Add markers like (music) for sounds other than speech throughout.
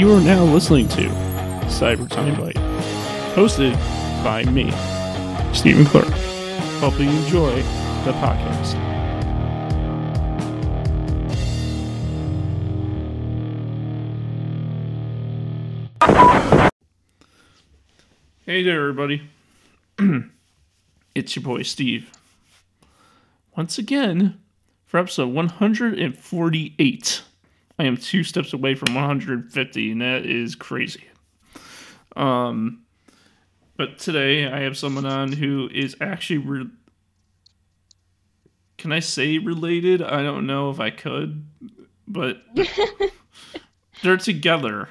You are now listening to Cyber Time Bite, hosted by me, Stephen Clark. Hope you enjoy the podcast. Hey there, everybody. (clears throat) it's your boy Steve. Once again, for episode 148. I am two steps away from 150, and that is crazy. Um, but today I have someone on who is actually. Re- Can I say related? I don't know if I could, but (laughs) they're together.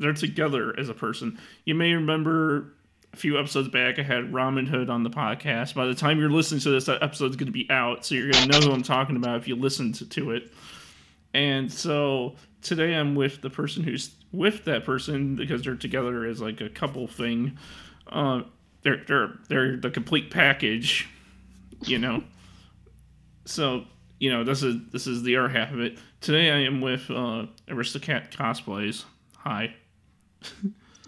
They're together as a person. You may remember a few episodes back, I had Ramen Hood on the podcast. By the time you're listening to this, that episode's going to be out, so you're going to know who I'm talking about if you listen to, to it. And so today I'm with the person who's with that person because they're together as like a couple thing. Uh, they're they're they're the complete package, you know. so you know this is this is the other half of it. Today I am with uh, Aristocat cosplays. Hi.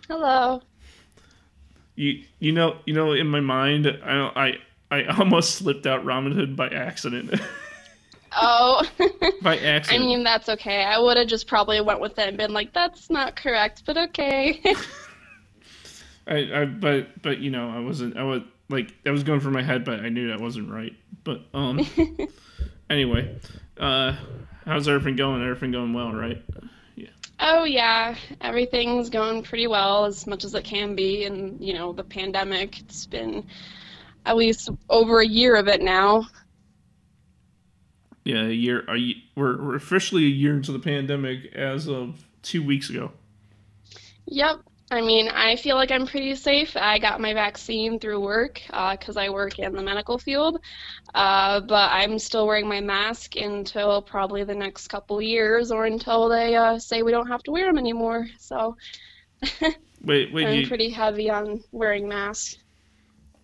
Hello. You you know you know in my mind I I I almost slipped out Ramen Hood by accident. (laughs) Oh. (laughs) by accident. I mean that's okay. I would have just probably went with it and been like, that's not correct, but okay. (laughs) I, I but but you know I wasn't I was like that was going through my head but I knew that wasn't right but um (laughs) anyway uh how's everything going everything going well right yeah oh yeah everything's going pretty well as much as it can be and you know the pandemic it's been at least over a year of it now yeah a year a, we're, we're officially a year into the pandemic as of two weeks ago yep I mean, I feel like I'm pretty safe. I got my vaccine through work because uh, I work in the medical field, uh, but I'm still wearing my mask until probably the next couple years or until they uh, say we don't have to wear them anymore. So (laughs) wait, wait, I'm you... pretty heavy on wearing masks.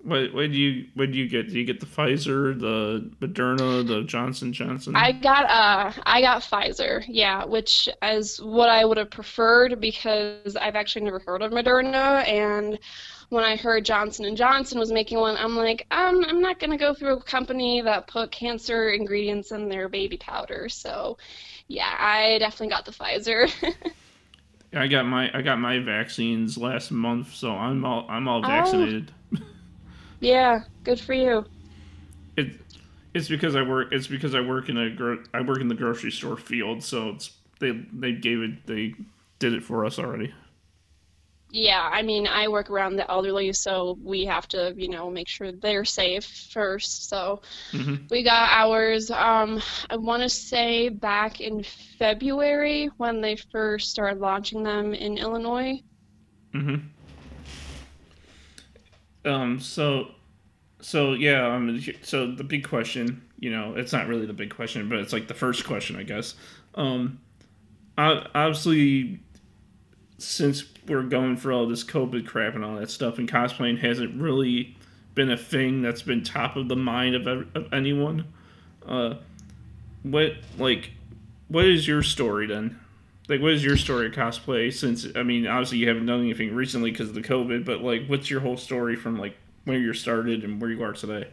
What what do you what do you get? Do you get the Pfizer, the Moderna, the Johnson Johnson? I got uh I got Pfizer, yeah, which is what I would have preferred because I've actually never heard of Moderna and when I heard Johnson and Johnson was making one, I'm like, um, I'm not gonna go through a company that put cancer ingredients in their baby powder. So, yeah, I definitely got the Pfizer. (laughs) I got my I got my vaccines last month, so I'm all I'm all vaccinated. Oh. Yeah, good for you. It it's because I work it's because I work in a gro- I work in the grocery store field, so it's they they gave it they did it for us already. Yeah, I mean, I work around the elderly, so we have to, you know, make sure they're safe first. So mm-hmm. we got ours. Um, I want to say back in February when they first started launching them in Illinois. Mm-hmm. Um. So, so yeah. Um. So the big question, you know, it's not really the big question, but it's like the first question, I guess. Um. I, Obviously, since we're going for all this COVID crap and all that stuff, and cosplaying hasn't really been a thing that's been top of the mind of, of anyone. Uh, what like, what is your story then? Like what is your story of cosplay since i mean obviously you haven't done anything recently because of the covid but like what's your whole story from like where you started and where you are today?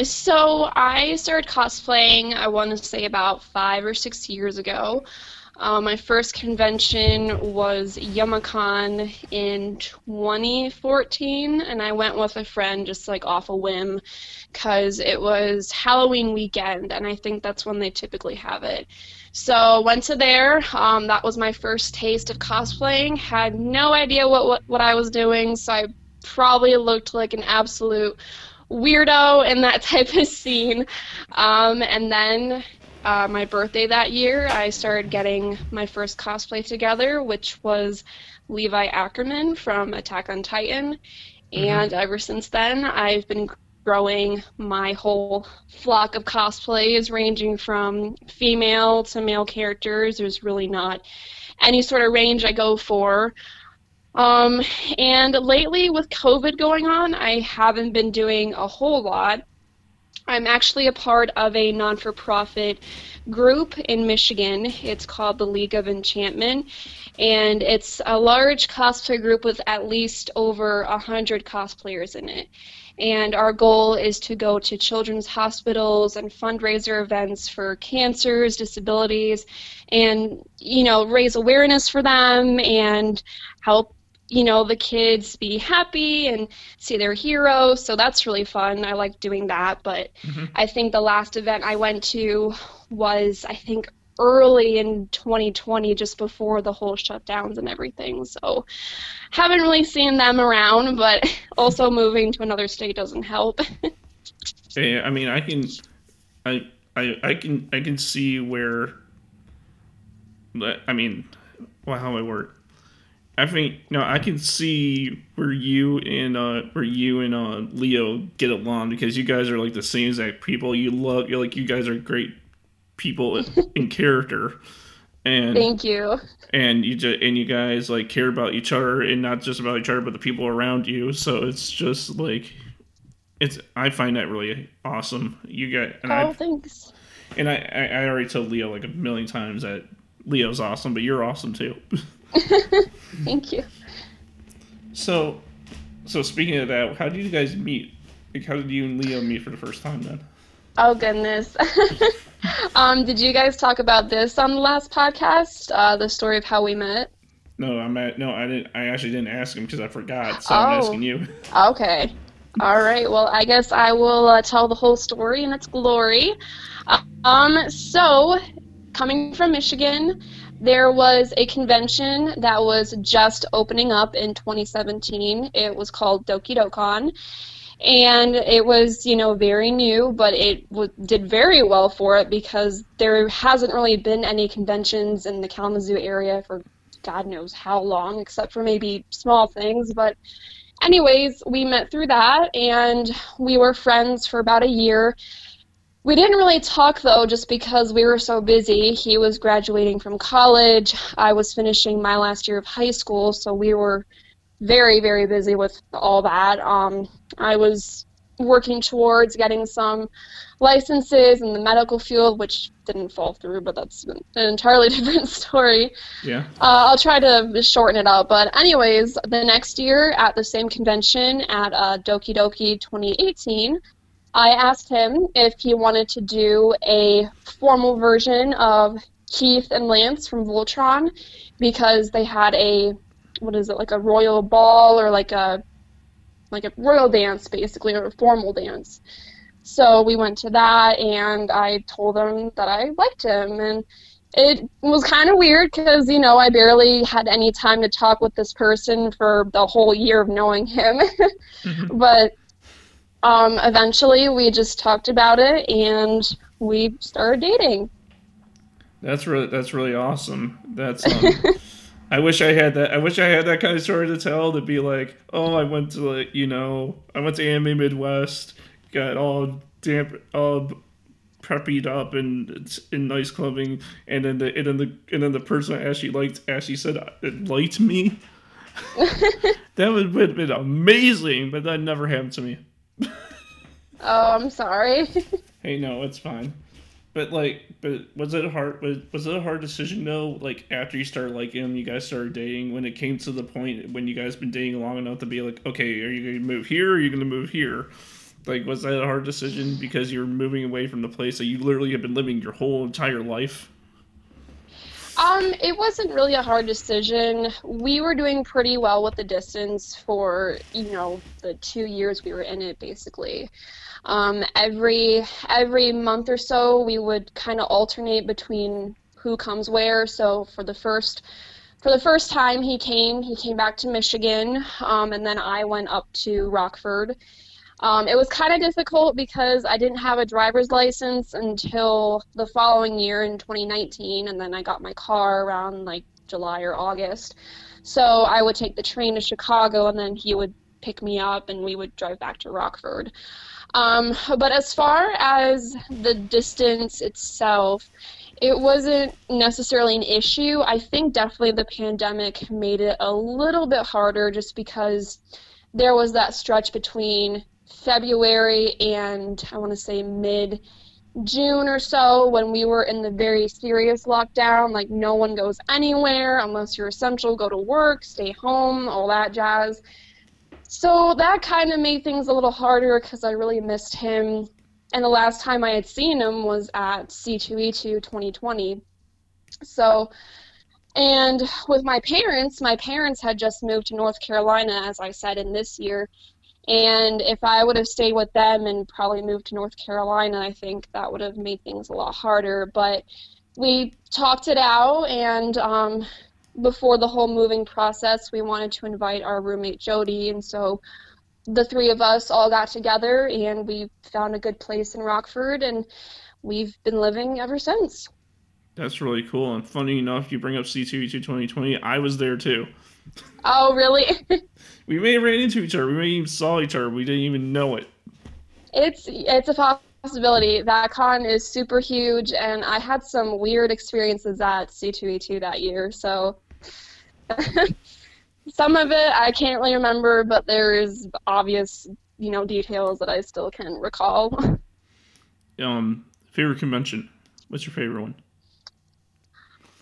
So i started cosplaying i want to say about five or six years ago uh, my first convention was Youmacon in 2014, and I went with a friend just like off a whim because it was Halloween weekend, and I think that's when they typically have it. So went to there. Um, that was my first taste of cosplaying. Had no idea what, what what I was doing, so I probably looked like an absolute weirdo in that (laughs) type of scene. Um, and then uh, my birthday that year, I started getting my first cosplay together, which was Levi Ackerman from Attack on Titan. Mm-hmm. And ever since then, I've been growing my whole flock of cosplays, ranging from female to male characters. There's really not any sort of range I go for. Um, and lately, with COVID going on, I haven't been doing a whole lot. I'm actually a part of a non for profit group in Michigan. It's called the League of Enchantment, and it's a large cosplay group with at least over a hundred cosplayers in it. And our goal is to go to children's hospitals and fundraiser events for cancers, disabilities, and you know raise awareness for them and help you know the kids be happy and see their heroes so that's really fun. I like doing that. But mm-hmm. i think the last event i went to was i think early in 2020 just before the whole shutdowns and everything. So haven't really seen them around but (laughs) also moving to another state doesn't help. (laughs) Yeah i mean i can I, I i can i can see where i mean well how I work I think no, I can see where you and uh where you and uh Leo get along because you guys are like the same exact people. You love you're like you guys are great people in (laughs) character. And thank you. And you just and you guys like care about each other and not just about each other but the people around you. So it's just like it's I find that really awesome. You got and oh, I thanks. And I, I already told Leo like a million times that Leo's awesome, but you're awesome too. (laughs) (laughs) Thank you. So, so speaking of that, how did you guys meet? Like, how did you and Leo meet for the first time then? Oh goodness. (laughs) um, did you guys talk about this on the last podcast? Uh, the story of how we met. No, I'm at, no, I didn't. I actually didn't ask him because I forgot. So oh. I'm asking you. (laughs) okay. All right. Well, I guess I will uh, tell the whole story in its glory. Um, so, coming from Michigan, there was a convention that was just opening up in 2017. It was called Doki Dokon. And it was, you know, very new, but it w- did very well for it because there hasn't really been any conventions in the Kalamazoo area for God knows how long, except for maybe small things. But, anyways, we met through that and we were friends for about a year. We didn't really talk though, just because we were so busy. He was graduating from college, I was finishing my last year of high school, so we were very, very busy with all that. Um, I was working towards getting some licenses in the medical field, which didn't fall through, but that's an entirely (laughs) different story. Yeah. Uh, I'll try to shorten it up. But, anyways, the next year at the same convention at uh, Doki Doki 2018, I asked him if he wanted to do a formal version of Keith and Lance from Voltron because they had a what is it like a royal ball or like a like a royal dance basically or a formal dance. So we went to that and I told him that I liked him and it was kind of weird because you know I barely had any time to talk with this person for the whole year of knowing him, (laughs) mm-hmm. but um, eventually we just talked about it and we started dating. That's really that's really awesome. That's um, (laughs) I wish I had that. I wish I had that kind of story to tell to be like, oh, I went to like you know, I went to Anime Midwest, got all damp, all preppied up and in nice clothing, and then the and then the and then the person I actually liked actually said it liked me. (laughs) that would have been amazing, but that never happened to me (laughs) oh, I'm sorry. (laughs) hey, no, it's fine. But like, but was it a hard? Was, was it a hard decision though? Like after you started liking him, you guys started dating. When it came to the point when you guys been dating long enough to be like, okay, are you gonna move here? or Are you gonna move here? Like, was that a hard decision because you're moving away from the place that you literally have been living your whole entire life? Um, it wasn't really a hard decision. We were doing pretty well with the distance for, you know, the two years we were in it basically. Um, every every month or so we would kind of alternate between who comes where. So for the first for the first time he came, he came back to Michigan, um, and then I went up to Rockford um, it was kind of difficult because I didn't have a driver's license until the following year in 2019, and then I got my car around like July or August. So I would take the train to Chicago, and then he would pick me up, and we would drive back to Rockford. Um, but as far as the distance itself, it wasn't necessarily an issue. I think definitely the pandemic made it a little bit harder just because there was that stretch between February and I want to say mid June or so when we were in the very serious lockdown. Like, no one goes anywhere unless you're essential, go to work, stay home, all that jazz. So that kind of made things a little harder because I really missed him. And the last time I had seen him was at C2E2 2020. So, and with my parents, my parents had just moved to North Carolina, as I said, in this year. And if I would have stayed with them and probably moved to North Carolina, I think that would have made things a lot harder. But we talked it out, and um, before the whole moving process, we wanted to invite our roommate Jody, and so the three of us all got together and we found a good place in Rockford, and we've been living ever since. That's really cool. And funny enough, you bring up C2E2 2020. I was there too. Oh, really? (laughs) we may have ran into each other. We may even saw each other. We didn't even know it. It's it's a possibility. That con is super huge, and I had some weird experiences at C2E2 that year. So (laughs) some of it I can't really remember, but there is obvious, you know, details that I still can recall. (laughs) Um, favorite convention. What's your favorite one?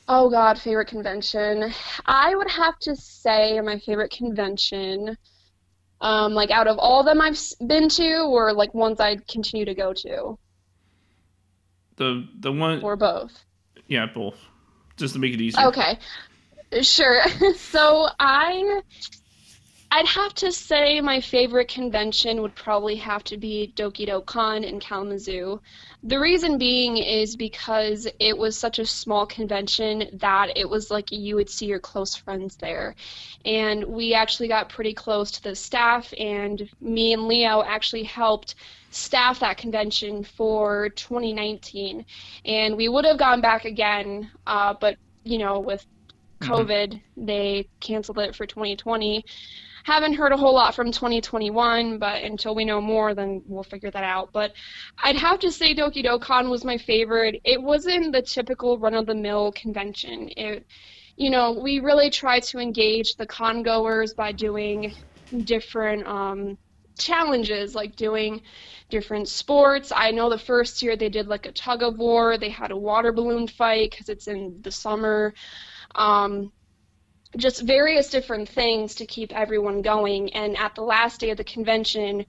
Oh God, favorite convention. I would have to say my favorite convention, um, like out of all of them I've been to, or like ones I'd continue to go to. The the one or both. Yeah, both. Just to make it easier. Okay, sure. (laughs) so I I'd have to say my favorite convention would probably have to be Doki Con in Kalamazoo. The reason being is because it was such a small convention that it was like you would see your close friends there. And we actually got pretty close to the staff, and me and Leo actually helped staff that convention for 2019. And we would have gone back again, uh, but you know, with mm-hmm. COVID, mm-hmm. they canceled it for 2020. Haven't heard a whole lot from 2021, but until we know more, then we'll figure that out. But I'd have to say Doki Dokkan was my favorite. It wasn't the typical run-of-the-mill convention. It, you know, we really try to engage the con goers by doing different um, challenges, like doing different sports. I know the first year they did like a tug of war. They had a water balloon fight because it's in the summer. Um, just various different things to keep everyone going. And at the last day of the convention,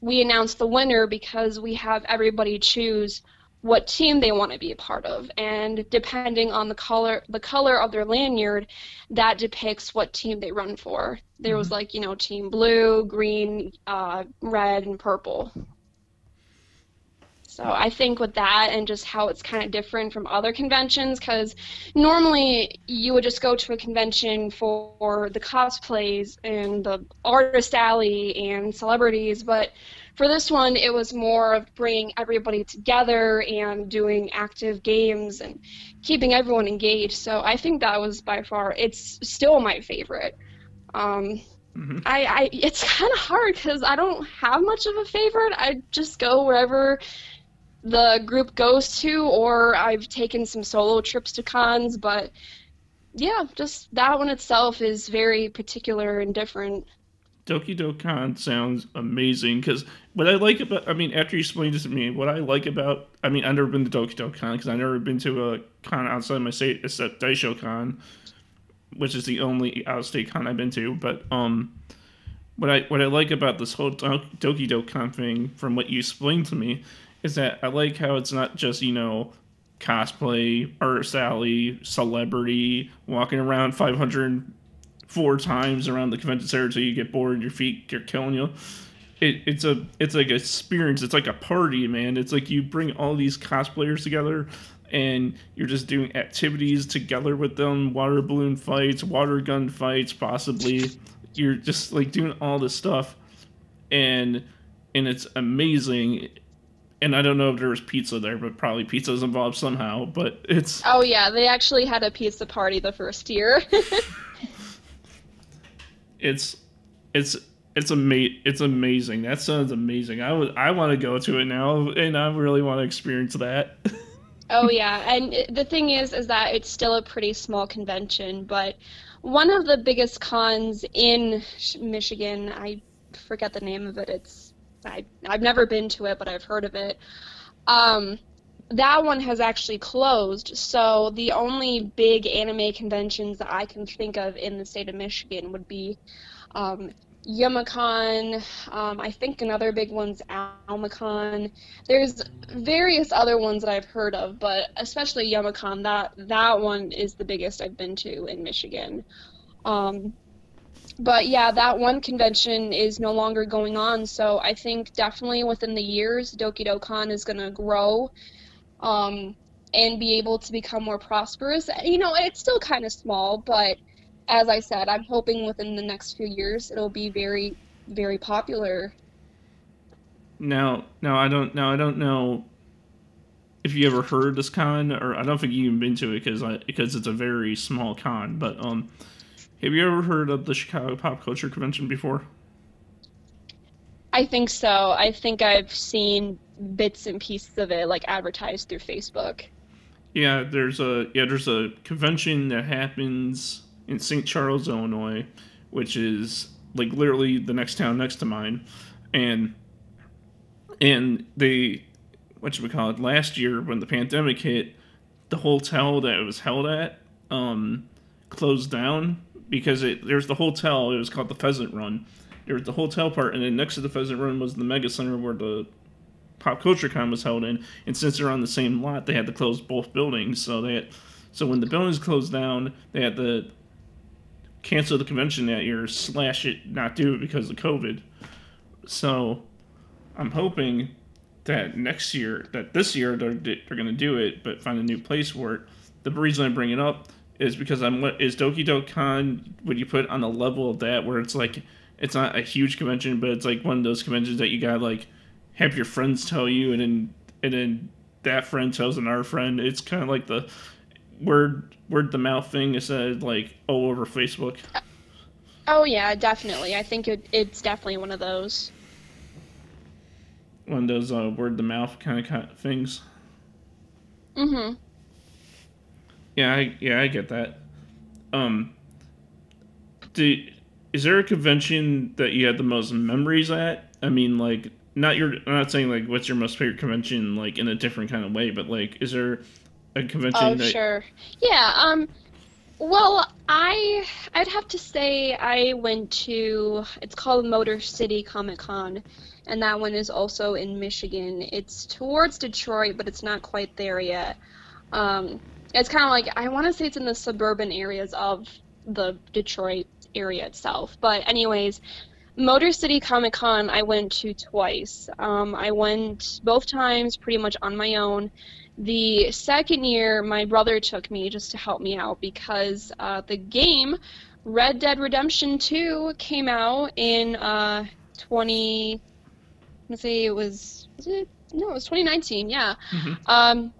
we announce the winner because we have everybody choose what team they want to be a part of and depending on the color the color of their lanyard that depicts what team they run for there was mm-hmm. like you know team blue green uh, red and purple so I think with that and just how it's kind of different from other conventions, because normally you would just go to a convention for the cosplays and the artist alley and celebrities, but for this one it was more of bringing everybody together and doing active games and keeping everyone engaged. So I think that was by far it's still my favorite. Um, Mm-hmm. I, I it's (laughs) kind of hard because I don't have much of a favorite. I just go wherever the group goes to, or I've taken some solo trips to cons, but yeah, just that one itself is very particular and different. Doki Dokkan sounds amazing because what I like about, I mean, after you explained this to me, what I like about, I mean, I've never been to Doki Dokkan because I've never been to a con outside of my state except Daisho Con, which is the only out of state con I've been to. But um, what I what I like about this whole Doki Dokkan thing, from what you explained to me, is that I like how it's not just, you know, cosplay, or Sally, celebrity, walking around 504 times around the convention center until you get bored and your feet are killing you. It, it's a it's like a experience. It's like a party, man. It's like you bring all these cosplayers together and you're just doing activities together with them, water balloon fights, water gun fights, possibly. You're just like doing all this stuff and and it's amazing and I don't know if there was pizza there, but probably pizza's involved somehow. But it's oh yeah, they actually had a pizza party the first year. (laughs) it's it's it's ama- it's amazing. That sounds amazing. I would I want to go to it now, and I really want to experience that. (laughs) oh yeah, and the thing is, is that it's still a pretty small convention, but one of the biggest cons in Michigan, I forget the name of it. It's I, I've never been to it, but I've heard of it. Um, that one has actually closed. So the only big anime conventions that I can think of in the state of Michigan would be um, Youmacon. Um, I think another big one's Almacon. There's various other ones that I've heard of, but especially Youmacon. That that one is the biggest I've been to in Michigan. Um, but yeah, that one convention is no longer going on. So I think definitely within the years, Doki Dokkan is going to grow um, and be able to become more prosperous. You know, it's still kind of small, but as I said, I'm hoping within the next few years it'll be very, very popular. Now, now I don't, now I don't know if you ever heard this con, or I don't think you even been to it because because it's a very small con. But um, have you ever heard of the Chicago Pop Culture Convention before? I think so. I think I've seen bits and pieces of it like advertised through Facebook. Yeah, there's a yeah, there's a convention that happens in St. Charles, Illinois, which is like literally the next town next to mine. And and they what should we call it? Last year when the pandemic hit, the hotel that it was held at um closed down because it there's the hotel, it was called the Pheasant Run. There was the hotel part and then next to the Pheasant Run was the mega center where the Pop Culture Con was held in, and since they're on the same lot, they had to close both buildings. So had, so when the buildings closed down, they had to cancel the convention that year, slash it, not do it because of COVID. So I'm hoping that next year, that this year they're they're gonna do it, but find a new place for it. The reason I bring it up is because I'm is Doki Dokkan would you put on the level of that where it's like it's not a huge convention, but it's like one of those conventions that you got like have your friends tell you, and then and then that friend tells another friend. It's kind of like the word word the mouth thing is said like all over Facebook. Oh yeah, definitely. I think it, it's definitely one of those. One of those uh, word the mouth kind of, kind of things. Mhm. Yeah, I, yeah, I get that. Um, do is there a convention that you had the most memories at? I mean, like not your I'm not saying like what's your most favorite convention like in a different kind of way, but like is there a convention Oh that sure. Yeah, um well, I I'd have to say I went to it's called Motor City Comic Con and that one is also in Michigan. It's towards Detroit, but it's not quite there yet. Um it's kind of like I want to say it's in the suburban areas of the Detroit area itself. But anyways, Motor City Comic Con I went to twice. Um, I went both times pretty much on my own. The second year, my brother took me just to help me out because uh, the game Red Dead Redemption 2 came out in uh, 20. Let's say it was. Was it? No, it was 2019. Yeah. Mhm. Um,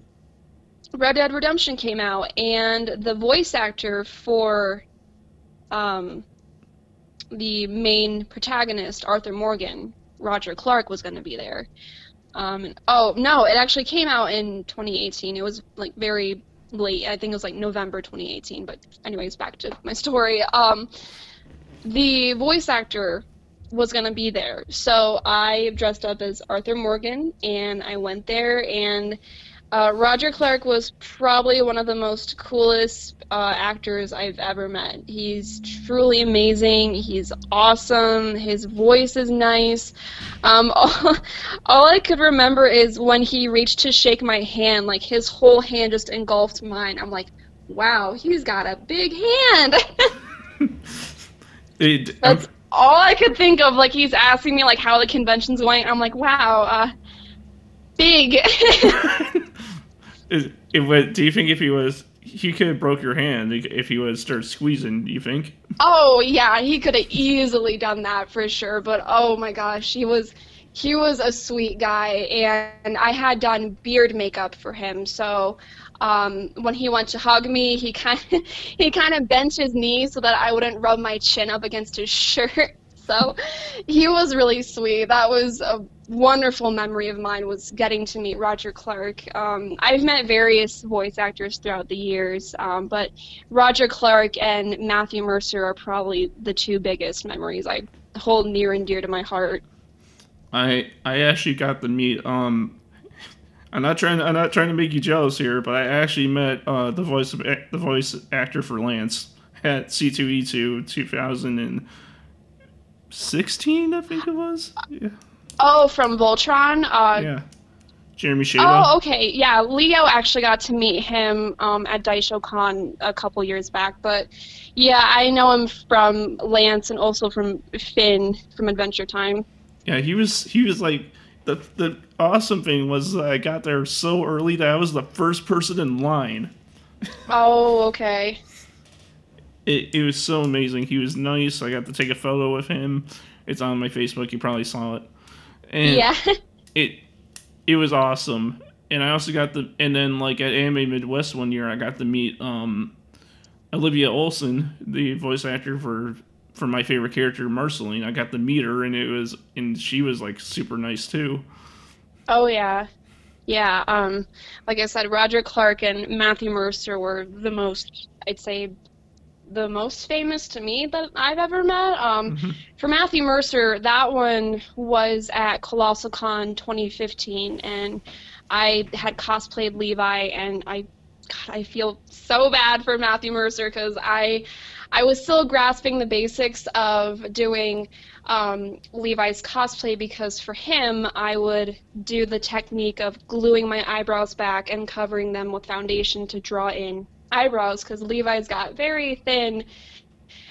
Red Dead Redemption came out, and the voice actor for um, the main protagonist, Arthur Morgan, Roger Clark, was going to be there. Um, oh no, it actually came out in 2018. It was like very late. I think it was like November 2018. But anyways, back to my story. Um, the voice actor was going to be there, so I dressed up as Arthur Morgan, and I went there and. Uh, Roger Clark was probably one of the most coolest uh, actors I've ever met. He's truly amazing. He's awesome. His voice is nice. Um, (laughs) all, all I could remember is when he reached to shake my hand, like his whole hand just engulfed mine. I'm like, wow, he's got a big hand. (laughs) It, That's all I could think of. Like he's asking me like how the convention's going. I'm like, wow, uh, big. (laughs) it, was, do you think if he was he could have broke your hand if he would start squeezing? Do you think? Oh yeah, he could have easily done that for sure. But oh my gosh, he was he was a sweet guy, and I had done beard makeup for him. So um, when he went to hug me, he kind of (laughs) he kind of bent his knee so that I wouldn't rub my chin up against his (laughs) shirt. So he was really sweet. That was a wonderful memory of mine was getting to meet Roger Clark. Um, I've met various voice actors throughout the years, um, but Roger Clark and Matthew Mercer are probably the two biggest memories I hold near and dear to my heart. I I actually got to meet um I'm not trying to, I'm not trying to make you jealous here, but I actually met uh, the voice of, the voice actor for Lance at C2E2 2016, I think it was. Yeah. Oh, from Voltron. Uh, yeah. Jeremy Shada. Oh, okay. Yeah, Leo actually got to meet him um, at DaishoCon a couple years back, but yeah, I know him from Lance and also from Finn from Adventure Time. Yeah, he was he was like the the awesome thing was I got there so early that I was the first person in line. (laughs) Oh, okay. It it was so amazing. He was nice. I got to take a photo with him. It's on my Facebook. You probably saw it. And yeah. It it was awesome. And I also got the and then like at Anime Midwest one year I got to meet um Olivia Olson, the voice actor for for my favorite character Marceline. I got to meet her and it was and she was like super nice too. Oh yeah. Yeah, um like I said Roger Clark and Matthew Mercer were the most I'd say the most famous to me that I've ever met. Um, mm-hmm. For Matthew Mercer, that one was at Colossal Con 2015, and I had cosplayed Levi, and I, God, I feel so bad for Matthew Mercer because I, I was still grasping the basics of doing um, Levi's cosplay because for him, I would do the technique of gluing my eyebrows back and covering them with foundation to draw in eyebrows because Levi's got very thin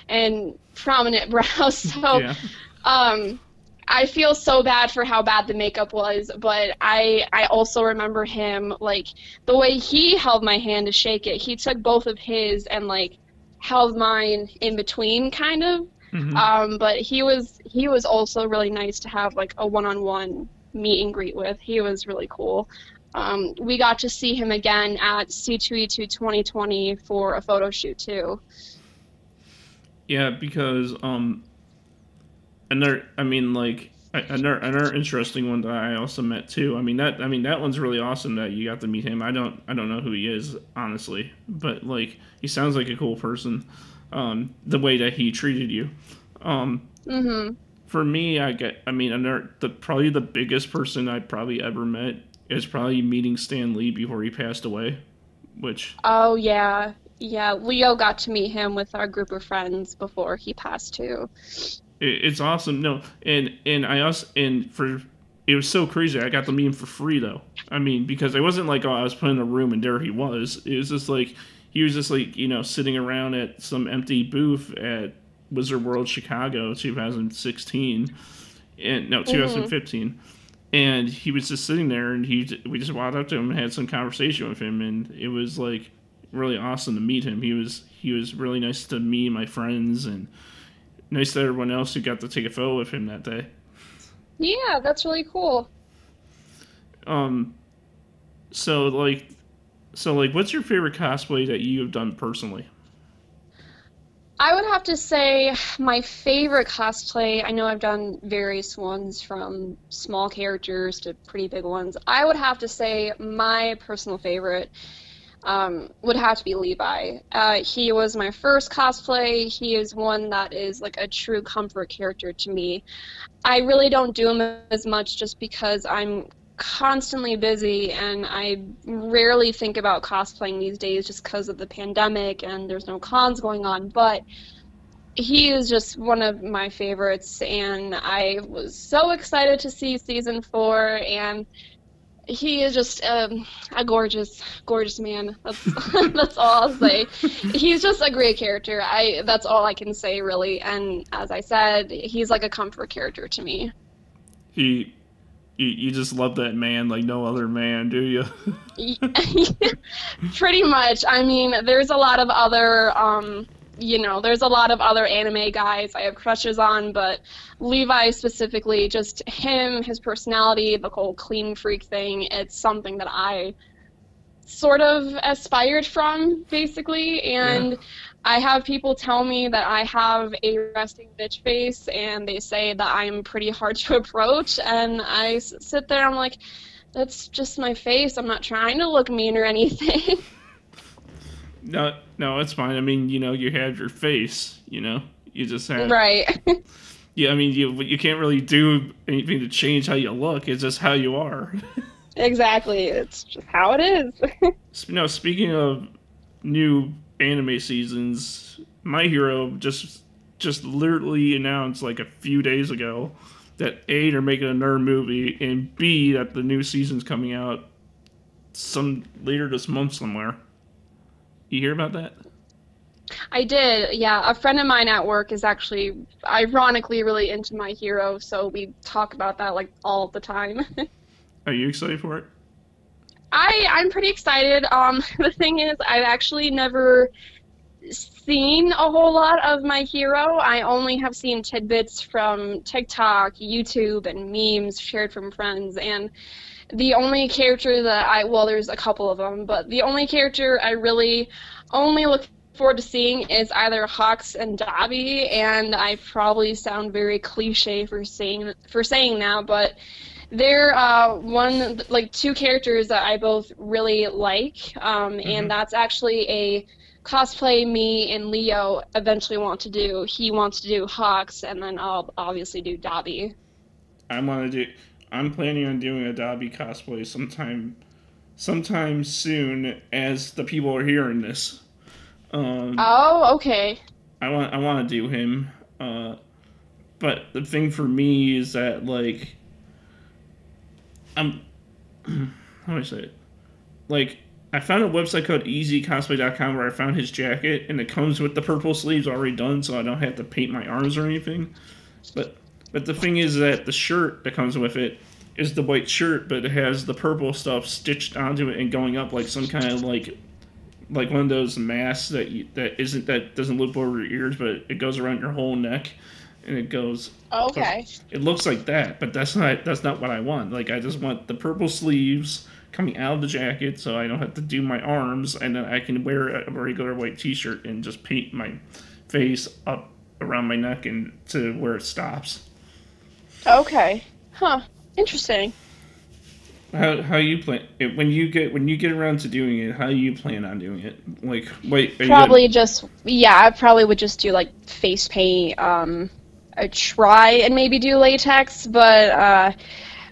and prominent (laughs) brows. So yeah. um, I feel so bad for how bad the makeup was, but I I also remember him like the way he held my hand to shake it. He took both of his and like held mine in between, kind of. Mm-hmm. Um, but he was he was also really nice to have like a one-on-one meet and greet with. He was really cool um, we got to see him again at C2E2 2020 for a photo shoot too. Yeah, because um, another, I mean, like another another interesting one that I also met too. I mean that I mean that one's really awesome that you got to meet him. I don't I don't know who he is honestly, but like he sounds like a cool person. Um, the way that he treated you. Um, mm-hmm. For me, I get. I mean, another the probably the biggest person I probably ever met is probably meeting Stan Lee before he passed away, which. Oh yeah, yeah. Leo got to meet him with our group of friends before he passed too. it's awesome. No, and and I also and for it was so crazy. I got to meet him for free though. I mean, because it wasn't like oh, I was put in a room and there he was. It was just like he was just like you know sitting around at some empty booth at Wizard World Chicago 2016, and no mm-hmm. 2015. And he was just sitting there and he we just walked up to him and had some conversation with him. And it was like really awesome to meet him. He was he was really nice to me and my friends and nice to everyone else who got to take a photo with him that day. Yeah that's really cool. Um so like so like what's your favorite cosplay that you have done personally I would have to say my favorite cosplay. I know I've done various ones from small characters to pretty big ones. I would have to say my personal favorite um, would have to be Levi. Uh, he was my first cosplay. He is one that is like a true comfort character to me. I really don't do him as much just because I'm constantly busy and I rarely think about cosplaying these days just because of the pandemic and there's no cons going on. But he is just one of my favorites and I was so excited to see season four and he is just um, a gorgeous, gorgeous man. That's (laughs) that's all I'll say. He's just a great character. I that's all I can say really. And as I said, he's like a comfort character to me. He you, you just love that man like no other man, do you? (laughs) Pretty much. I mean, there's a lot of other, um, you know, there's a lot of other anime guys I have crushes on, but Levi specifically, just him, his personality, the whole clean freak thing, it's something that I sort of aspired from, basically, and. Yeah I have people tell me that I have a resting bitch face, and they say that I'm pretty hard to (laughs) approach. And I s- sit there, I'm like, that's just my face. I'm not trying to look mean or anything. (laughs) no, no, it's fine. I mean, you know, you have your face. You know, you just have right. (laughs) yeah, I mean, you you can't really do anything to change how you look. It's just how you are. exactly. It's just how it is. no, speaking of new anime seasons, My Hero just just literally announced like a few days ago that A they're making another movie and B that the new season's coming out some later this month somewhere. You hear about that? I did, yeah. A friend of mine at work is actually, ironically, really into My Hero, so we talk about that like all the time. (laughs) Are you excited for it? I I'm pretty excited. Um, (laughs) the thing is, I've actually never seen a whole lot of My Hero. I only have seen tidbits from TikTok, YouTube, and memes shared from friends, and the only character that I well, there's a couple of them, but the only character I really only look forward to seeing is either Hawks and Dabi. and I probably sound very cliche for saying for saying that, but they're uh, one like two characters that I both really like, um, mm-hmm. and that's actually a cosplay me and Leo eventually want to do. He wants to do Hawks, and then I'll obviously do Dabi. I want to do. I'm planning on doing a Dabi cosplay sometime, sometime soon, as the people are hearing this. Um, oh, okay. I want I want to do him, uh, but the thing for me is that like I'm (clears throat) how do I say it? Like I found a website called easycosplay.com where I found his jacket and it comes with the purple sleeves already done, so I don't have to paint my arms or anything. But but the thing is that the shirt that comes with it is the white shirt, but it has the purple stuff stitched onto it and going up like some kind of like like one of those masks that you, that isn't that doesn't loop over your ears, but it goes around your whole neck, and it goes. Okay. It looks like that, but that's not that's not what I want. Like I just want the purple sleeves coming out of the jacket, so I don't have to do my arms, and then I can wear a regular white T-shirt and just paint my face up around my neck and to where it stops. Okay. Huh. Interesting. How how you plan it when you get when you get around to doing it? How you plan on doing it? Like, wait, probably gonna... just yeah. I probably would just do like face paint. Um, I try and maybe do latex, but uh,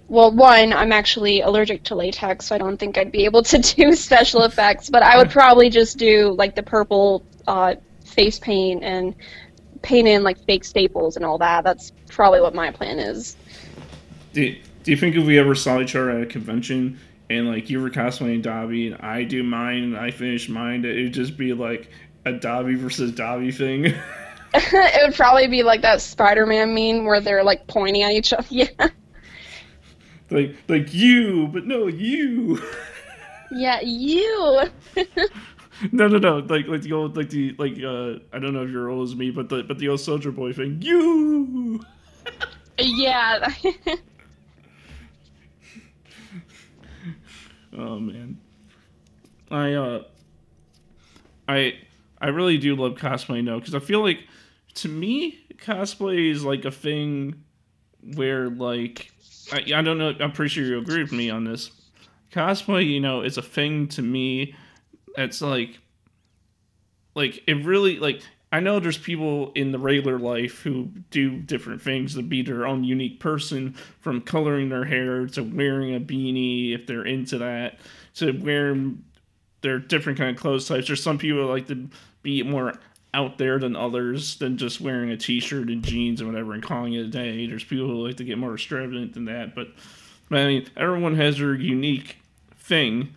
well, one, I'm actually allergic to latex, so I don't think I'd be able to (laughs) do special effects. But I would probably just do like the purple uh, face paint and paint in like fake staples and all that. That's probably what my plan is. Do, do you think if we ever saw each other at a convention and like you were cosplaying Dabi and I do mine and I finish mine, it would just be like a Dabi versus Dabi thing? (laughs) (laughs) it would probably be like that Spider-Man meme where they're like pointing at each other. (laughs) Yeah. Like like you, but no you. (laughs) Yeah, you. no, no, no. Like like the old like the like uh I don't know if you're old as me, but the but the old Soldier Boy thing. You. yeah. Oh man, I uh, I I really do love cosplay now because I feel like to me cosplay is like a thing where like I, I don't know I'm pretty sure you agree with me on this. Cosplay, you know, is a thing to me that's like like it really like I know there's people in the regular life who do different things to be their own unique person, from coloring their hair to wearing a beanie if they're into that, to wearing their different kind of clothes types. There's some people like to be more out there than others than just wearing a t-shirt and jeans and whatever and calling it a day. There's people who like to get more extravagant than that, but, but I mean, everyone has their unique thing,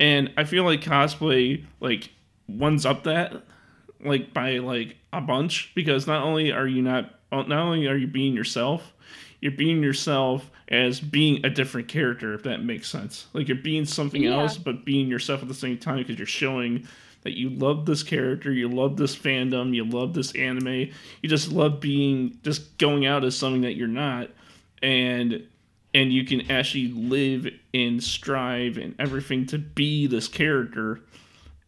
and I feel like cosplay like ones up that like by like a bunch because not only are you not oh, not only are you being yourself, you're being yourself as being a different character if that makes sense. Like you're being something yeah. else but being yourself at the same time because you're showing that you love this character, you love this fandom, you love this anime, you just love being just going out as something that you're not and and you can actually live and strive and everything to be this character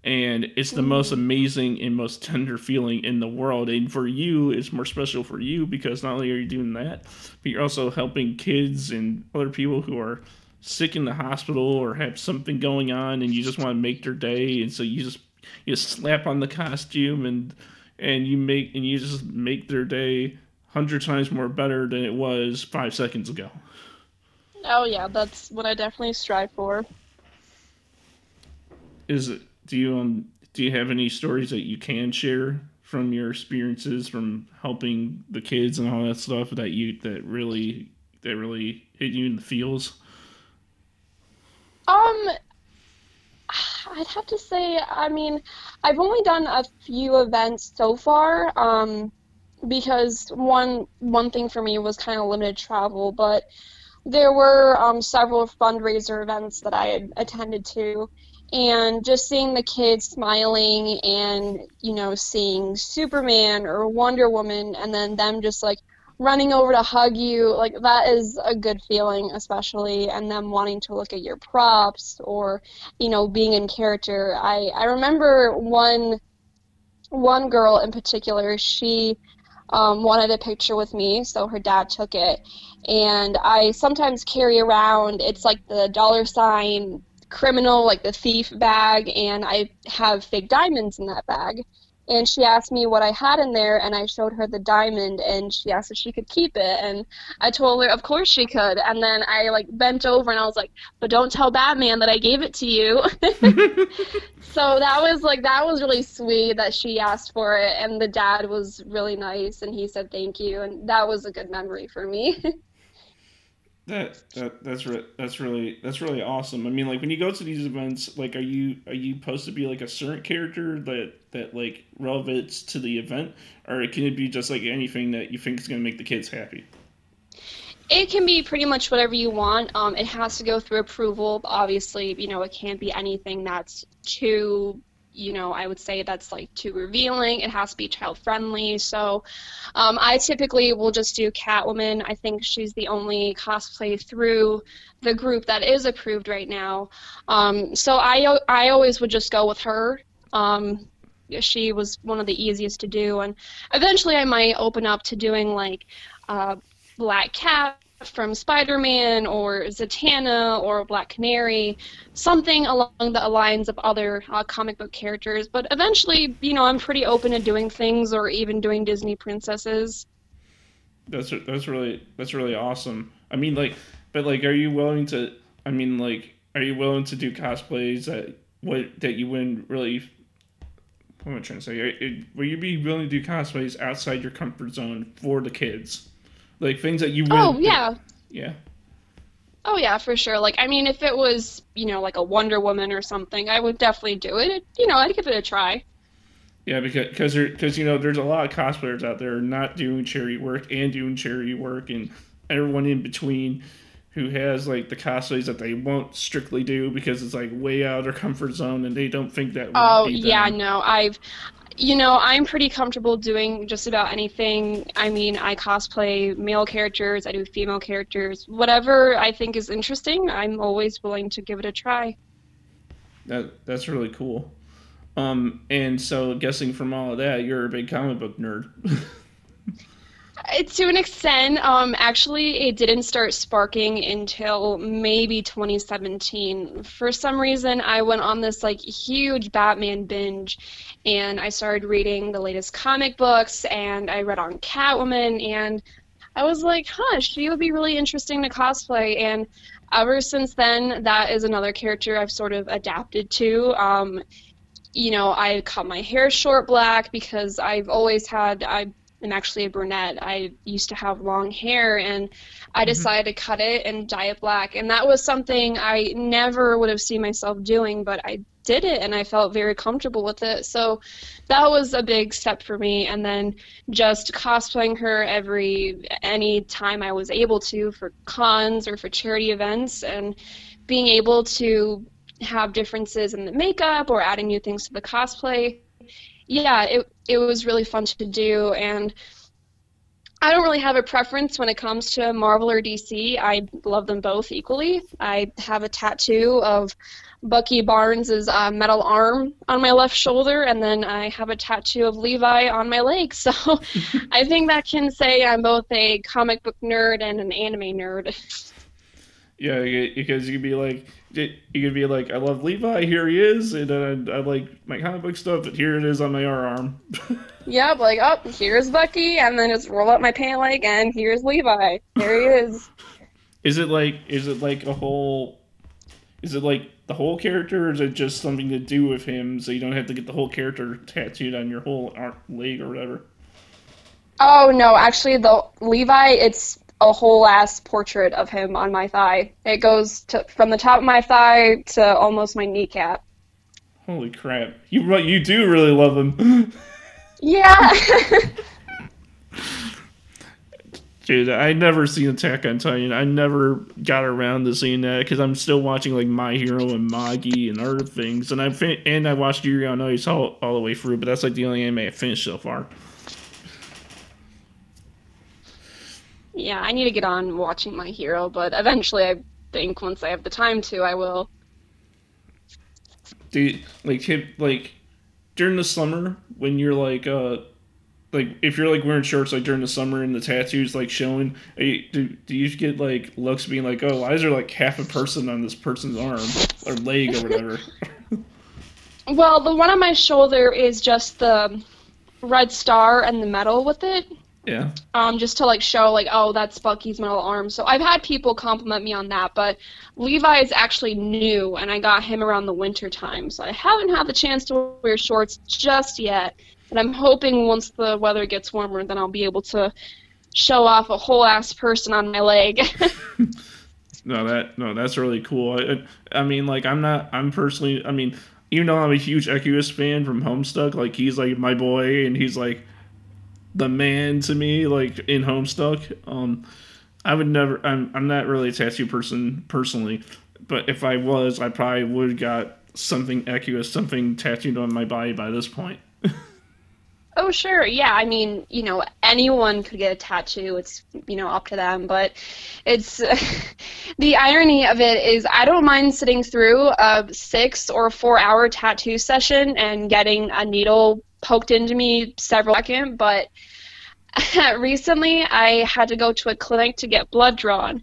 and it's the most mm. amazing and most (laughs) tender feeling in the world and for you it's more special for you because not only are you doing that but you're also helping kids and other people who are sick in the hospital or have something going on and you just want to make their day and so you just you slap on the costume and and you make and you just make their day hundred times more better than it was five seconds ago. Oh yeah, that's what I definitely strive for. Is it? Do you um? Do you have any stories that you can share from your experiences from helping the kids and all that stuff that you that really that really hit you in the feels? Um, I'd have to say, I mean, I've only done a few events so far. Um, because one one thing for me was kind of limited travel, but there were um, several fundraiser events that I had attended to, and just seeing the kids smiling and you know seeing Superman or Wonder Woman, and then them just like running over to hug you, like that is a good feeling, especially, and them wanting to look at your props or you know being in character. I I remember one one girl in particular, she um, wanted a picture with me, so her dad took it. And I sometimes carry around, it's like the dollar sign criminal, like the thief bag, and I have fake diamonds in that bag and she asked me what I had in there, and I showed her the diamond, and she asked if she could keep it, and I told her of course she could, and then I like bent over and I was like, but don't tell Batman that I gave it to you. (laughs) so that was like that was really sweet that she asked for it, and the dad was really nice, and he said thank you, and that was a good memory for me. (laughs) That that that's re- that's really that's really awesome. I mean, like when you go to these events, like are you are you supposed to be like a certain character that that like relevates to the event, or can it be just like anything that you think is going to make the kids happy? It can be pretty much whatever you want. Um, it has to go through approval. Obviously, you know, it can't be anything that's too you know, I would say that's like too revealing. It has to be child friendly. So um, I typically will just do Catwoman. I think she's the only cosplay through the group that is approved right now. Um, so I, I always would just go with her. Um, she was one of the easiest to do. And eventually I might open up to doing like uh, Black Cat from Spider-Man or Zatanna or Black Canary, something along the lines of other uh, comic book characters. But eventually, you know, I'm pretty open to doing things or even doing Disney princesses. That's that's really that's really awesome. I mean, like, but like, are you willing to? I mean, like, are you willing to do cosplays that what that you wouldn't really? What am I trying to say? Will you be willing to do cosplays outside your comfort zone for the kids? Like things that you. Would Oh yeah. Yeah. Oh yeah, for sure. Like I mean, if it was you know like a Wonder Woman or something, I would definitely do it. You know, I'd give it a try. Yeah, because because because you know there's a lot of cosplayers out there not doing charity work and doing charity work and everyone in between who has like the cosplays that they won't strictly do because it's like way out of their comfort zone and they don't think that. Oh yeah, no, I've you know, I'm pretty comfortable doing just about anything. I mean, I cosplay male characters, I do female characters. Whatever I think is interesting, I'm always willing to give it a try. That that's really cool. Um, and so guessing from all of that, you're a big comic book nerd. to an extent, um, actually, it didn't start sparking until maybe 2017. For some reason, I went on this like huge Batman binge, and I started reading the latest comic books, and I read on Catwoman, and I was like, huh, she would be really interesting to cosplay, and ever since then, that is another character I've sort of adapted to. Um, you know, I cut my hair short black because I've always had I I'm actually a brunette. I used to have long hair and I mm-hmm. decided to cut it and dye it black. And that was something I never would have seen myself doing, but I did it and I felt very comfortable with it. So that was a big step for me. And then just cosplaying her every any time I was able to for cons or for charity events and being able to have differences in the makeup or adding new things to the cosplay yeah, it it was really fun to do, and I don't really have a preference when it comes to Marvel or DC. I love them both equally. I have a tattoo of Bucky Barnes' uh, metal arm on my left shoulder, and then I have a tattoo of Levi on my leg. (laughs) So (laughs) I think that can say I'm both a comic book nerd and an anime nerd. Yeah, because you could be like, you could be like, I love Levi, here he is, and then I, I like my comic book stuff, but here it is on my arm. (laughs) yep, like, oh, here's Bucky, and then just roll up my pant leg, and here's Levi. There he is. is it like, is it like a whole, is it like the whole character, or is it just something to do with him, so you don't have to get the whole character tattooed on your whole leg or whatever? Oh no, actually, the Levi, it's a whole ass portrait of him on my thigh. It goes to, from the top of my thigh to almost my kneecap. Holy crap! You you do really love him. (laughs) yeah. (laughs) Dude, I never seen Attack on Titan. I never got around to seeing that because I'm still watching like My Hero and Magi and other things, and I fin- and I watched Yuri on Ice all, all the way through, but that's like the only anime I finished so far. Yeah, I need to get on watching My Hero, but eventually I think once I have the time to, I will. Do you, like hit like during the summer when you're like uh like if you're like wearing shorts like during the summer and the tattoos like showing you, do, do you get like looks being like oh why is there like half a person on this person's arm or leg or whatever (laughs) well the one on my shoulder is just the red star and the medal with it yeah. Um, just to like show like, oh, that's Bucky's metal arm. So I've had people compliment me on that, but Levi is actually new, and I got him around the winter time, so I haven't had the chance to wear shorts just yet. And I'm hoping once the weather gets warmer, then I'll be able to show off a whole ass person on my leg. (laughs) no, that no, that's really cool. I, I mean, like, I'm not. I'm personally. I mean, even though I'm a huge Equius fan from Homestuck, like he's like my boy, and he's like the man to me, like in Homestuck. Um, I would never. I'm I'm not really a tattoo person personally, but if I was, I probably would got something Equius, something tattooed on my body by this point. (laughs) Oh, sure. Yeah. I mean, you know, anyone could get a tattoo. It's, you know, up to them. But it's (laughs) the irony of it is I don't mind sitting through a six or four hour tattoo session and getting a needle poked into me several seconds, but (laughs) recently I had to go to a clinic to get blood drawn,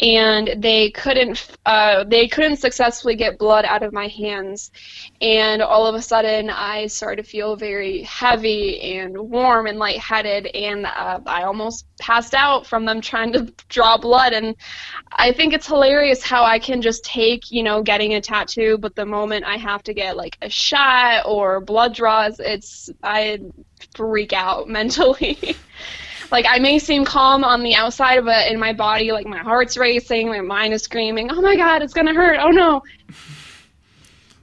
and they couldn't uh, they couldn't successfully get blood out of my hands, and all of a sudden I started to feel very heavy and warm and lightheaded, and uh, I almost passed out from them trying to (laughs) draw blood. And I think it's hilarious how I can just take you know getting a tattoo, but the moment I have to get like a shot or blood draws, it's I freak out (laughs) mentally. like I may seem calm on the outside, but in my body, like my heart's racing, my mind is screaming, "Oh my god, it's gonna hurt! Oh no!"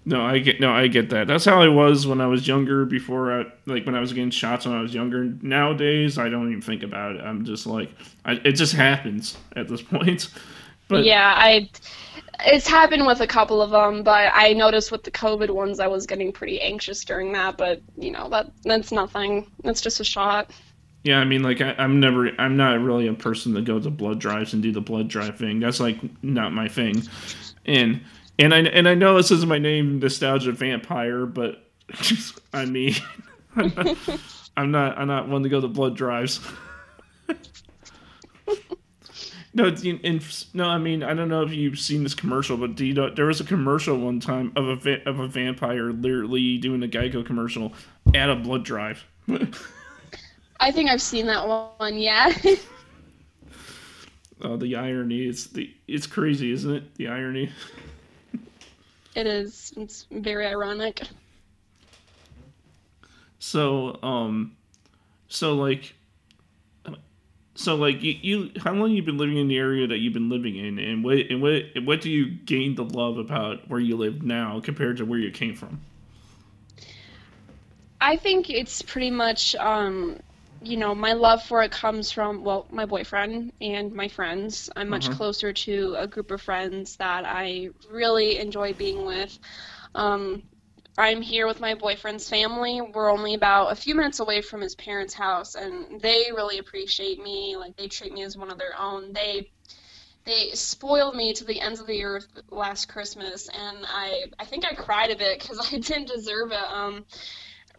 No, I get no, I get that. That's how I was when I was younger. Before, I, like when I was getting shots when I was younger. Nowadays, I don't even think about it. I'm just like, I, it just happens at this (laughs) point. But yeah, I it's happened with a couple of them, but I noticed with the COVID ones, I was getting pretty anxious during that. But you know, that that's nothing. That's just a shot. Yeah, I mean, like I, am never, I'm not really a person that goes to blood drives and do the blood drive thing. That's like not my thing. And and I and I know this isn't my name, nostalgia vampire, but (laughs) I mean, I'm (laughs) not, I'm not, I'm not one to go to blood drives. No, in, no. I mean, I don't know if you've seen this commercial, but you know, there was a commercial one time of a va- of a vampire literally doing a Geico commercial at a blood drive. (laughs) I think I've seen that one. Yeah. (laughs) oh, the irony! It's the it's crazy, isn't it? The irony. (laughs) it is. It's very ironic. So, um, so like so like you, you how long you been living in the area that you've been living in? And what and what what do you gain the love about where you live now compared to where you came from? I think it's pretty much um you know my love for it comes from well my boyfriend and my friends. I'm much uh-huh. closer to a group of friends that i really enjoy being with. Um, I'm here with my boyfriend's family. We're only about a few minutes away from his parents' house, and they really appreciate me. Like they treat me as one of their own. They they spoiled me to the ends of the earth last Christmas, and I I think I cried a bit because (laughs) I didn't deserve it. Um,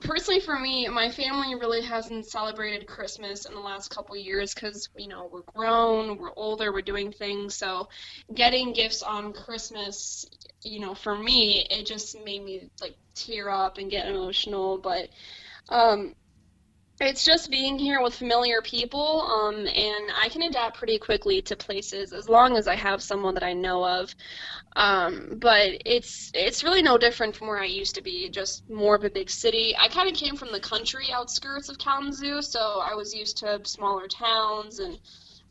personally for me, my family really hasn't celebrated Christmas in the last couple years because you know we're grown, we're older, we're doing things. So getting gifts on Christmas, you know, for me, it just made me like tear up and get emotional. But um, it's just being here with familiar people, um, and I can adapt pretty quickly to places as long as I have someone that I know of. Um, but it's it's really no different from where I used to be, just more of a big city. I kind of came from the country outskirts of Kalamazoo, so I was used to smaller towns and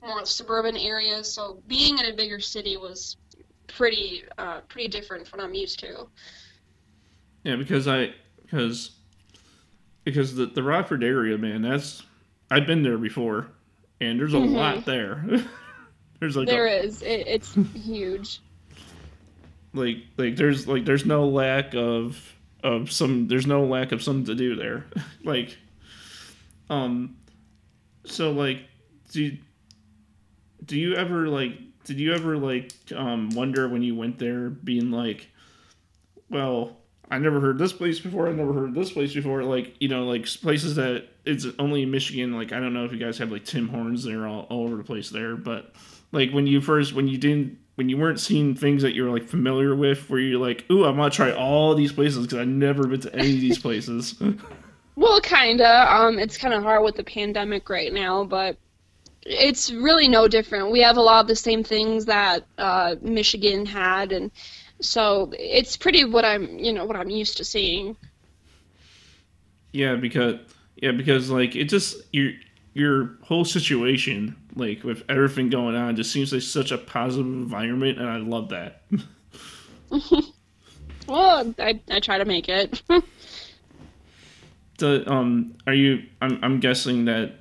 more suburban areas. So being in a bigger city was pretty uh, pretty different from what I'm used to. Yeah, because I because because the the Rockford area, man, that's I've been there before, and there's a mm-hmm. lot there. (laughs) there's like there a, is. It, it's (laughs) huge. Like like there's like there's no lack of of some there's no lack of something to do there. (laughs) like um so like do do you ever like did you ever like um wonder when you went there being like well I never heard this place before. I never heard this place before. Like you know, like places that it's only in Michigan. Like I don't know if you guys have like Tim Hortons. They're all, all over the place there. But like when you first when you didn't when you weren't seeing things that you're like familiar with, where you're like, ooh, I'm gonna try all these places because I've never been to any of these places. (laughs) well, kinda. Um, it's kind of hard with the pandemic right now, but it's really no different. We have a lot of the same things that uh, Michigan had, and so it's pretty what I'm, you know, what I'm used to seeing. Yeah, because yeah, because like it just your your whole situation, like with everything going on, just seems like such a positive environment, and I love that. (laughs) well, I I try to make it. (laughs) the um, are you? I'm I'm guessing that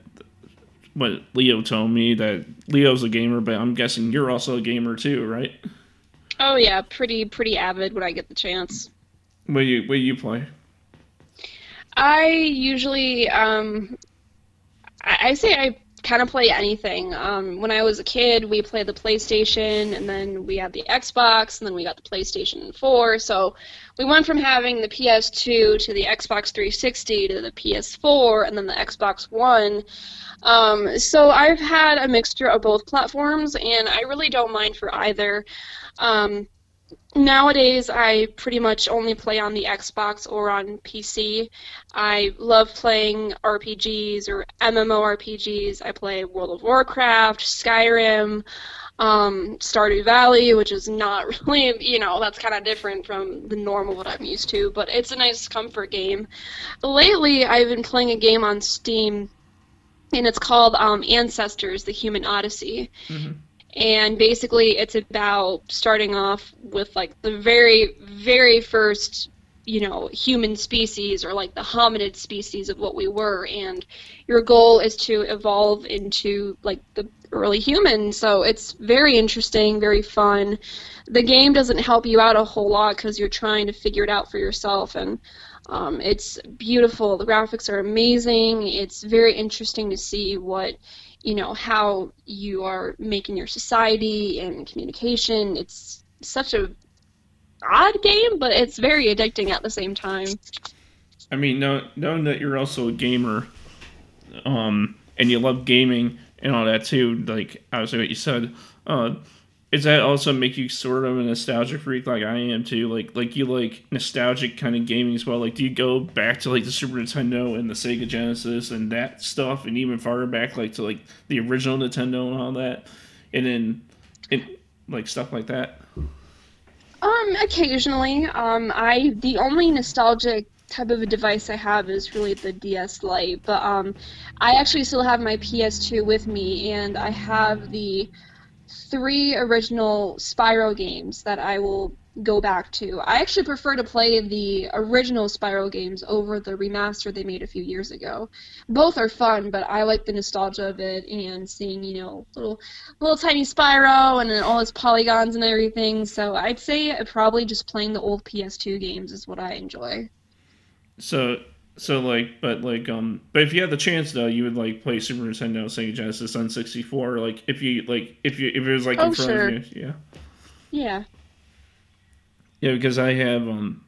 what Leo told me that Leo's a gamer, but I'm guessing you're also a gamer too, right? Oh yeah, pretty pretty avid when I get the chance. What you what you play? I usually um, I, I say I kind of play anything. Um, when I was a kid, we played the PlayStation, and then we had the Xbox, and then we got the PlayStation 4. So we went from having the PS2 to the Xbox 360 to the PS4, and then the Xbox One. Um, so I've had a mixture of both platforms, and I really don't mind for either. Um, nowadays, I pretty much only play on the Xbox or on PC. I love playing RPGs or MMORPGs. I play World of Warcraft, Skyrim, um, Stardew Valley, which is not (laughs) really, you know, that's kind of different from the normal what I'm used to, but it's a nice comfort game. Lately, I've been playing a game on Steam, and it's called um, Ancestors: The Human Odyssey. Mm-hmm and basically it's about starting off with like the very very first you know human species or like the hominid species of what we were. And your goal is to evolve into like the early human. So it's very interesting very fun. The game doesn't help you out a whole lot because you're trying to figure it out for yourself. And um, it's beautiful. The graphics are amazing. It's very interesting to see what you know how you are making your society and communication. It's such a odd game, but it's very addicting at the same time. I mean, knowing that you're also a gamer, um, and you love gaming and all that too, like obviously what you said, uh, does that also make you sort of a nostalgia freak like I am too? Like like you like nostalgic kind of gaming as well. Like do you go back to like the Super Nintendo and the Sega Genesis and that stuff and even farther back like to like the original Nintendo and all that? And then it like stuff like that? Um, occasionally. Um I the only nostalgic type of a device I have is really the DS Lite, but um I actually still have my PS2 with me and I have the three original Spyro games that I will go back to. I actually prefer to play the original Spyro games over the remaster they made a few years ago. Both are fun, but I like the nostalgia of it and seeing, you know, little little tiny Spyro and all his polygons and everything. So I'd say probably just playing the old PS2 games is what I enjoy. So so like, but like, um, but if you had the chance though, you would like play Super Nintendo, Sega Genesis on sixty four. Like, if you like, if you if it was like oh, in front sure. of you, yeah. Yeah. Yeah, because I have um,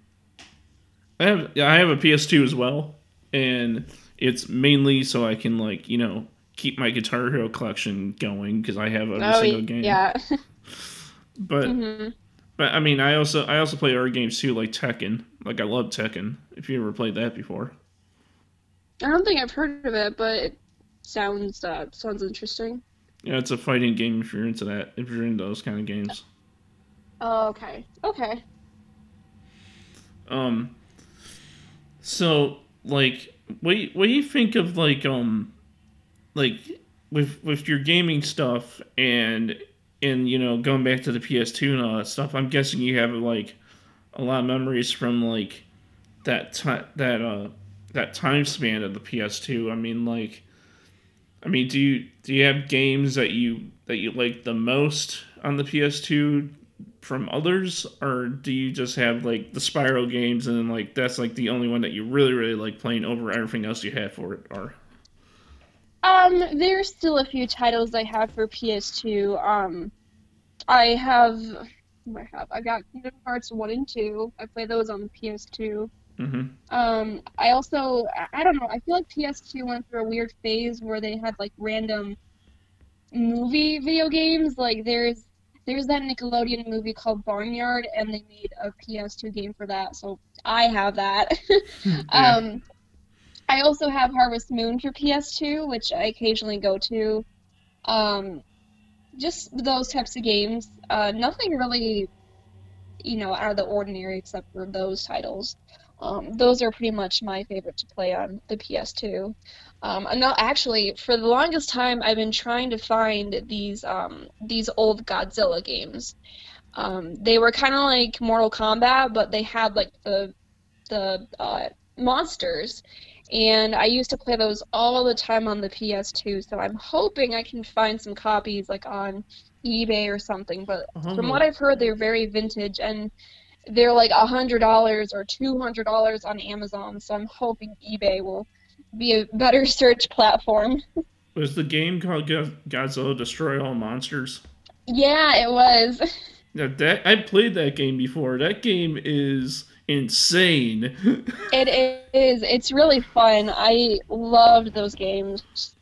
I have I have a PS two as well, and it's mainly so I can like you know keep my Guitar Hero collection going because I have every Oh, single game. yeah. (laughs) But hmm but I mean I also I also play other games too like Tekken. Like I love Tekken. If you ever played that before. I don't think I've heard of it, but it sounds uh, sounds interesting. Yeah, it's a fighting game if you're into that. If you're into those kind of games. Oh, okay. Okay. Um. So like, what do you, what do you think of like um, like with with your gaming stuff and and you know going back to the PS2 and all that stuff? I'm guessing you have like a lot of memories from like that time that uh that time span of the PS2. I mean like. I mean, do you do you have games that you that you like the most on the PS2 from others, or do you just have like the Spyro games and then like that's like the only one that you really really like playing over everything else you have for it? Or Um, there's still a few titles I have for PS2. Um, I have, I have? I got Kingdom Hearts 1 and 2. I play those on the PS2. hmm Um, I also, I- I don't know, I feel like PS2 went through a weird phase where they had like random movie video games. Like there's there's that Nickelodeon movie called Barnyard, and they made a PS2 game for that. So I have that. (laughs) (laughs) yeah. Um, I also have Harvest Moon for PS2, which I occasionally go to. Um, just those types of games. Uh, nothing really, you know, out of the ordinary except for those titles. Um, those are pretty much my favorite to play on the PS2. Um, and not actually, for the longest time, I've been trying to find these um, these old Godzilla games. Um, they were kind of like Mortal Kombat, but they had like the the uh, monsters, and I used to play those all the time on the PS2. So I'm hoping I can find some copies like on eBay or something. But from Oh. what I've heard, they're very vintage and they're like a hundred dollars or two hundred dollars on Amazon. So I'm hoping eBay will be a better (laughs) search platform. Was the game called Go- Godzilla Destroy All Monsters? Yeah, it was. (laughs) Now that I played that game before. That game is insane. It is. It's really fun. I loved those games.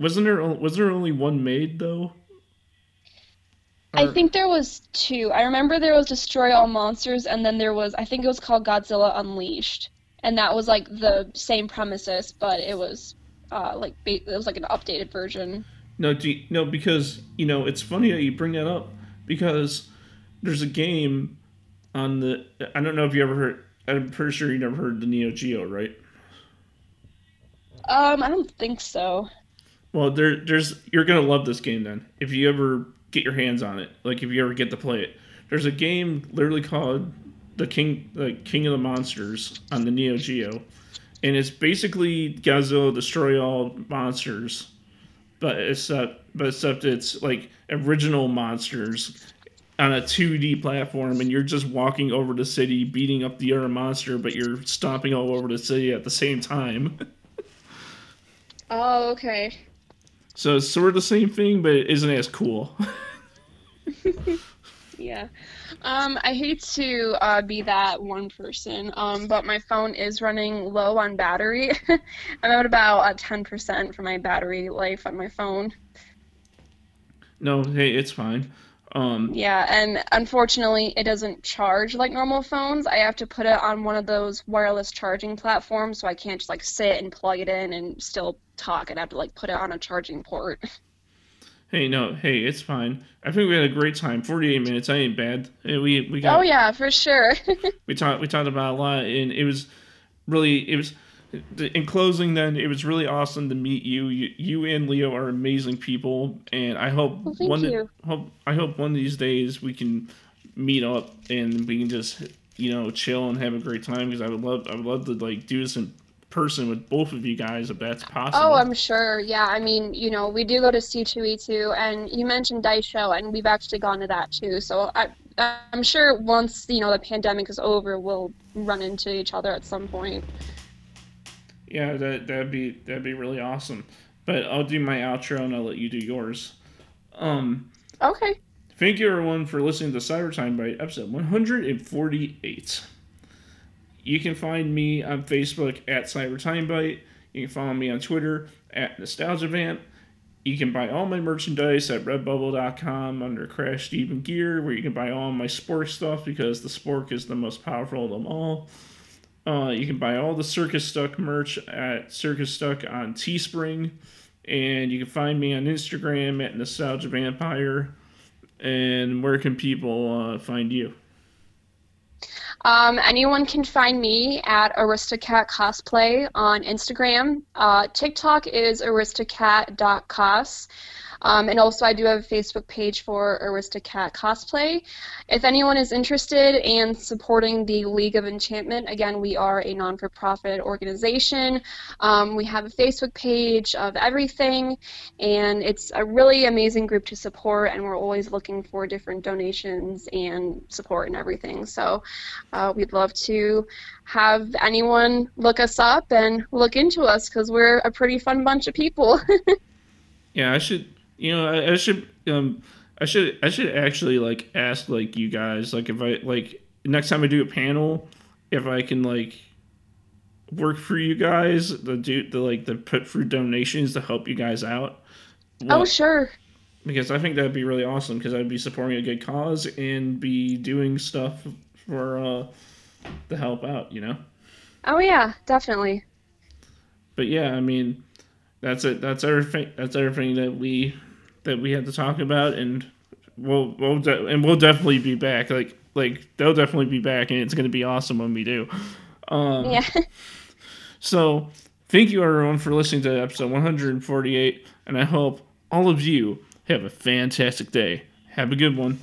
Wasn't there was there only one made though? I Or- think there was two. I remember there was Destroy All Monsters, and then there was, I think it was called Godzilla Unleashed, and that was like the same premises, but it was, uh, like it was like an updated version. No, you, no, because you know it's funny that you bring that up because there's a game on the. I don't know if you ever heard. I'm pretty sure you never heard the Neo Geo, right? Um, I don't think so. Well, there, there's you're gonna love this game then if you ever get your hands on it. Like if you ever get to play it, there's a game literally called the King, the King of the Monsters on the Neo Geo, and it's basically Godzilla destroy all monsters, but except but except it's like original monsters on a 2D platform, and you're just walking over the city, beating up the other monster, but you're stomping all over the city at the same time. (laughs) Oh, okay. So it's sort of the same thing, but it isn't as cool. (laughs) (laughs) Yeah. Um, I hate to uh, be that one person, um, but my phone is running low on battery. I'm at about uh, 10% for my battery life on my phone. no, hey, it's fine. Um, Yeah, and unfortunately, it doesn't charge like normal phones. I have to put it on one of those wireless charging platforms, so I can't just like sit and plug it in and still talk. I'd have to like put it on a charging port. (laughs) hey, no, hey, it's fine. I think we had a great time. Forty-eight minutes, I ain't bad. We we got Oh yeah, for sure. (laughs) we talked we talked about a lot, and it was really it was. In closing, then it was really awesome to meet you. You, you and Leo are amazing people, and I hope Well, one hope I hope one of these days we can meet up and we can just you know chill and have a great time. Because I would love I would love to like do this in person with both of you guys if that's possible. Oh, I'm sure. Yeah, I mean, you know, we do go to C2E2, and you mentioned Dice Show, and we've actually gone to that too. So I, I'm sure once, you know, the pandemic is over, we'll run into each other at some point. Yeah, that that'd be that'd be really awesome. But I'll do my outro and I'll let you do yours. Um, Okay. thank you everyone for listening to Cyber Time Bite episode 148. you can find me on Facebook at Cyber Time Bite. You can follow me on Twitter at NostalgiaVamp. You can buy all my merchandise at redbubble.com under Crash Steven Gear, where you can buy all my Spork stuff because the Spork is the most powerful of them all. Uh, you can buy all the Circus Stuck merch at Circus Stuck on Teespring. And you can find me on Instagram at Nostalgia Vampire. And where can people uh, find you? Um, anyone can find me at Aristocat Cosplay on Instagram. Uh, TikTok is aristocat.cos. Um, and also, I do have a Facebook page for Aristocat Cosplay. If anyone is interested in supporting the League of Enchantment, again, we are a non for profit organization. Um, we have a Facebook page of everything, and it's a really amazing group to support, and we're always looking for different donations and support and everything. So uh, we'd love to have anyone look us up and look into us because we're a pretty fun bunch of people. (laughs) yeah, I should you know, I, I should um I should I should actually like ask like you guys like if I like next time I do a panel if I can like work for you guys the do the like the put through donations to help you guys out. Oh sure. Because I think that'd be really awesome because I'd be supporting a good cause and be doing stuff for uh to help out, you know. Oh yeah, definitely. But yeah, I mean, that's it. That's everything. That's everything that we that we had to talk about, and we'll we'll de- and we'll definitely be back. Like like they'll definitely be back, and it's gonna be awesome when we do. Um, yeah. (laughs) so thank you everyone for listening to episode 148, and I hope all of you have a fantastic day. Have a good one.